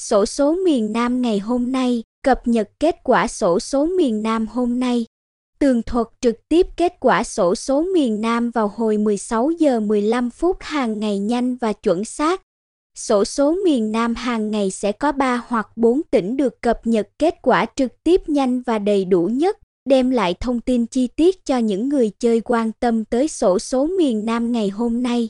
Sổ số miền Nam ngày hôm nay, cập nhật kết quả sổ số miền Nam hôm nay. Tường thuật trực tiếp kết quả sổ số miền Nam vào hồi 16 giờ 15 phút hàng ngày nhanh và chuẩn xác. Sổ số miền Nam hàng ngày sẽ có 3 hoặc 4 tỉnh được cập nhật kết quả trực tiếp nhanh và đầy đủ nhất, đem lại thông tin chi tiết cho những người chơi quan tâm tới sổ số miền Nam ngày hôm nay.